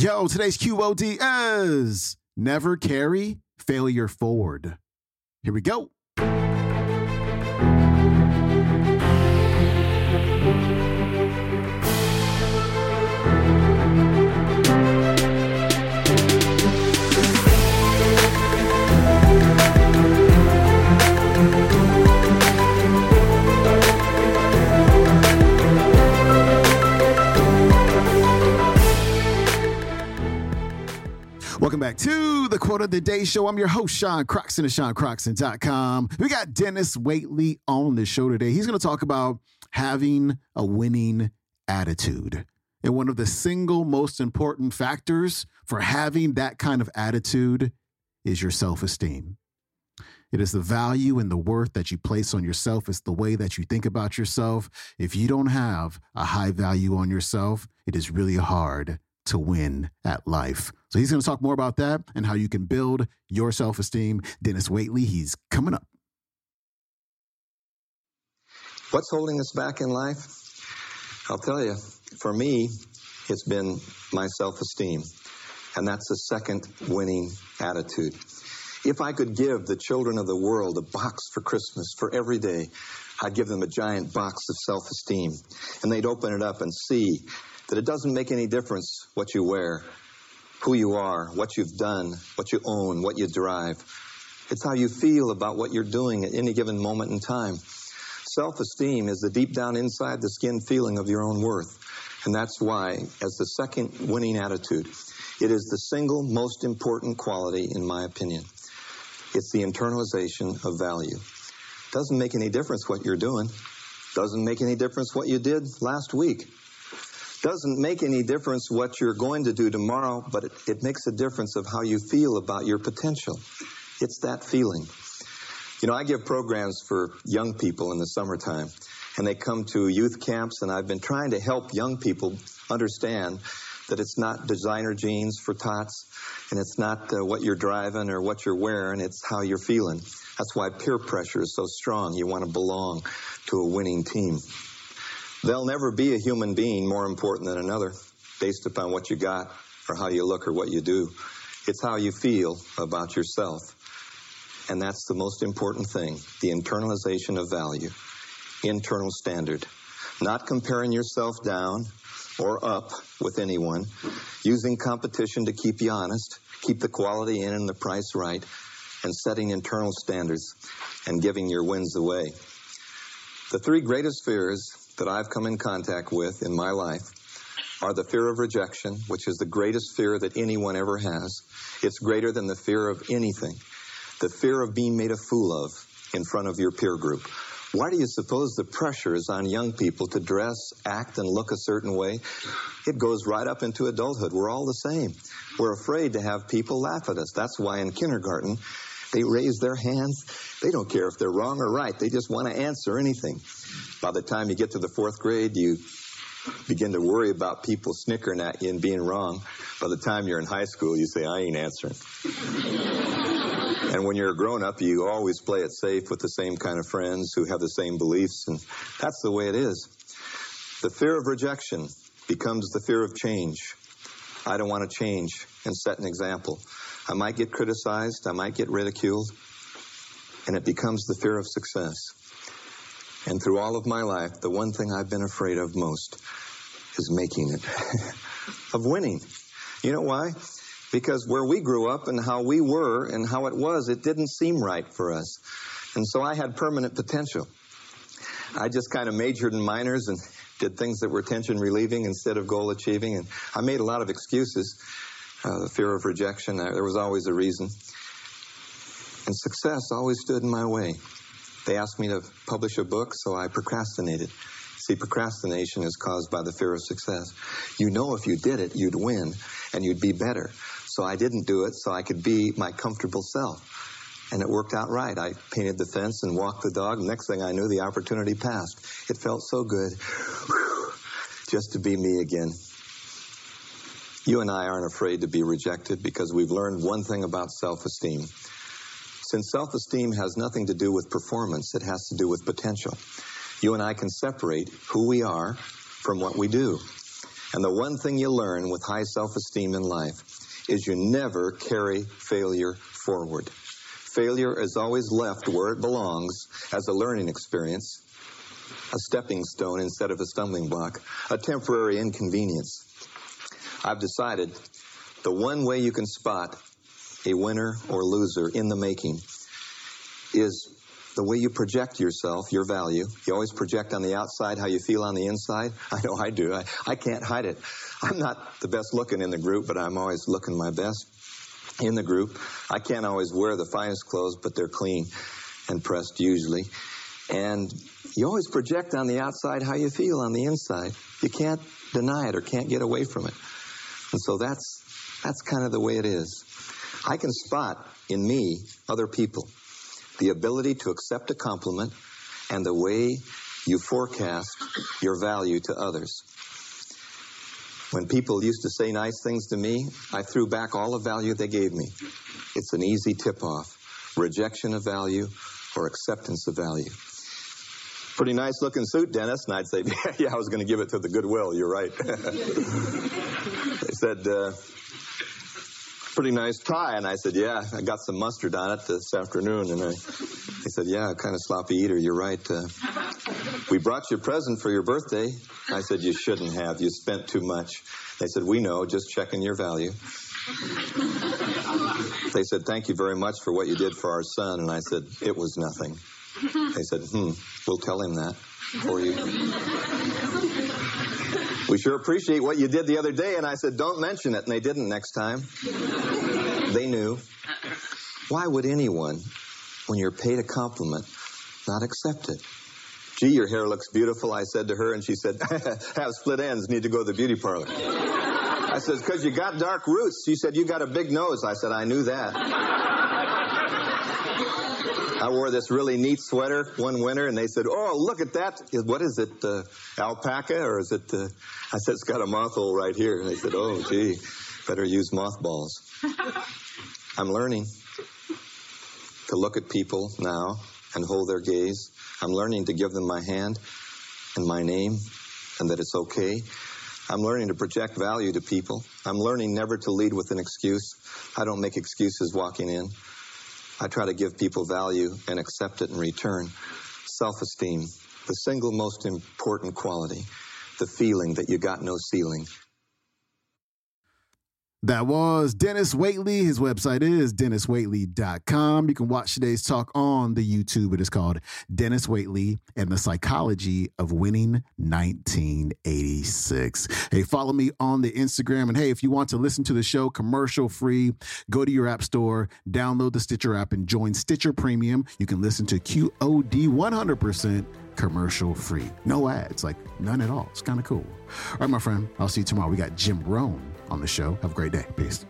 Yo, today's QOD is never carry failure forward. Here we go. Welcome back to the Quote of the Day Show. I'm your host, Sean Croxton of SeanCroxton.com. We got Denis Waitley on the show today. He's going to talk about having a winning attitude. And one of the single most important factors for having that kind of attitude is your self esteem. It is the value and the worth that you place on yourself. It's the way that you think about yourself. If you don't have a high value on yourself, it is really hard to win at life. So he's going to talk more about that and how you can build your self esteem. Denis Waitley, he's coming up. What's holding us back in life? I'll tell you, for me, it's been my self esteem. And that's a second winning attitude. If I could give the children of the world a box for Christmas for every day, I'd give them a giant box of self esteem. And they'd open it up and see that it doesn't make any difference what you wear, who you are, what you've done, what you own, what you drive. It's how you feel about what you're doing at any given moment in time. Self esteem is the deep down inside the skin feeling of your own worth. And that's why, as the second winning attitude, it is the single most important quality, in my opinion. It's the internalization of value. Doesn't make any difference what you're doing. Doesn't make any difference what you did last week. Doesn't make any difference what you're going to do tomorrow, but it, it makes a difference of how you feel about your potential. It's that feeling. You know, I give programs for young people in the summertime, and they come to youth camps, and I've been trying to help young people understand that it's not designer jeans for tots, and it's not uh, what you're driving or what you're wearing, it's how you're feeling. That's why peer pressure is so strong. You want to belong to a winning team. There'll never be a human being more important than another based upon what you got or how you look or what you do. It's how you feel about yourself. And that's the most important thing the internalization of value, internal standard. Not comparing yourself down or up with anyone, using competition to keep you honest, keep the quality in and the price right, and setting internal standards and giving your wins away. The three greatest fears that I've come in contact with in my life are the fear of rejection, which is the greatest fear that anyone ever has. It's greater than the fear of anything. The fear of being made a fool of in front of your peer group. Why do you suppose the pressure is on young people to dress, act, and look a certain way? It goes right up into adulthood. We're all the same. We're afraid to have people laugh at us. That's why in kindergarten, they raise their hands. They don't care if they're wrong or right. They just want to answer anything. By the time you get to the fourth grade, you begin to worry about people snickering at you and being wrong. By the time you're in high school, you say, I ain't answering. and when you're a grown up, you always play it safe with the same kind of friends who have the same beliefs, and that's the way it is. The fear of rejection becomes the fear of change. I don't want to change and set an example. I might get criticized, I might get ridiculed, and it becomes the fear of success. And through all of my life, the one thing I've been afraid of most is making it, of winning. You know why? Because where we grew up and how we were and how it was, it didn't seem right for us. And so I had permanent potential. I just kind of majored in minors and did things that were tension relieving instead of goal achieving. And I made a lot of excuses uh, the fear of rejection. There was always a reason. And success always stood in my way. They asked me to publish a book, so I procrastinated. See, procrastination is caused by the fear of success. You know if you did it, you'd win and you'd be better. So I didn't do it so I could be my comfortable self. And it worked out right. I painted the fence and walked the dog. Next thing I knew, the opportunity passed. It felt so good Whew. just to be me again. You and I aren't afraid to be rejected because we've learned one thing about self esteem. Since self esteem has nothing to do with performance, it has to do with potential. You and I can separate who we are from what we do. And the one thing you learn with high self esteem in life is you never carry failure forward. Failure is always left where it belongs as a learning experience, a stepping stone instead of a stumbling block, a temporary inconvenience. I've decided the one way you can spot a winner or loser in the making is the way you project yourself, your value. You always project on the outside how you feel on the inside. I know I do. I, I can't hide it. I'm not the best looking in the group, but I'm always looking my best in the group. I can't always wear the finest clothes, but they're clean and pressed usually. And you always project on the outside how you feel on the inside. You can't deny it or can't get away from it. And so that's that's kind of the way it is. I can spot in me other people the ability to accept a compliment and the way you forecast your value to others. When people used to say nice things to me, I threw back all the value they gave me. It's an easy tip off rejection of value or acceptance of value. Pretty nice looking suit, Denis. And I'd say, yeah, I was going to give it to the Goodwill. You're right. they said, uh, pretty nice tie. And I said, yeah, I got some mustard on it this afternoon. And I, he said, yeah, kind of sloppy eater. You're right. Uh, we brought you a present for your birthday. I said, you shouldn't have. You spent too much. They said, we know, just checking your value. They said, thank you very much for what you did for our son. And I said, it was nothing. They said, hmm, we'll tell him that for you. We sure appreciate what you did the other day. And I said, don't mention it. And they didn't next time. They knew. Why would anyone, when you're paid a compliment, not accept it? Gee, your hair looks beautiful, I said to her, and she said, have split ends, need to go to the beauty parlor. I said, because you got dark roots. She said, you got a big nose. I said, I knew that. I wore this really neat sweater one winter, and they said, "Oh, look at that! What is it? Uh, alpaca or is it?" Uh... I said, "It's got a moth hole right here." And they said, "Oh, gee, better use mothballs." I'm learning to look at people now and hold their gaze. I'm learning to give them my hand and my name, and that it's okay. I'm learning to project value to people. I'm learning never to lead with an excuse. I don't make excuses walking in. I try to give people value and accept it in return. Self esteem, the single most important quality, the feeling that you got no ceiling. That was Denis Waitley. His website is deniswaitley.com. You can watch today's talk on the YouTube. It is called Denis Waitley and the Psychology of Winning 1986. Hey, follow me on the Instagram. And hey, if you want to listen to the show commercial free, go to your app store, download the Stitcher app, and join Stitcher Premium. You can listen to QOD 100% commercial free. No ads, like none at all. It's kind of cool. All right, my friend, I'll see you tomorrow. We got Jim Rohn on the show. Have a great day. Peace.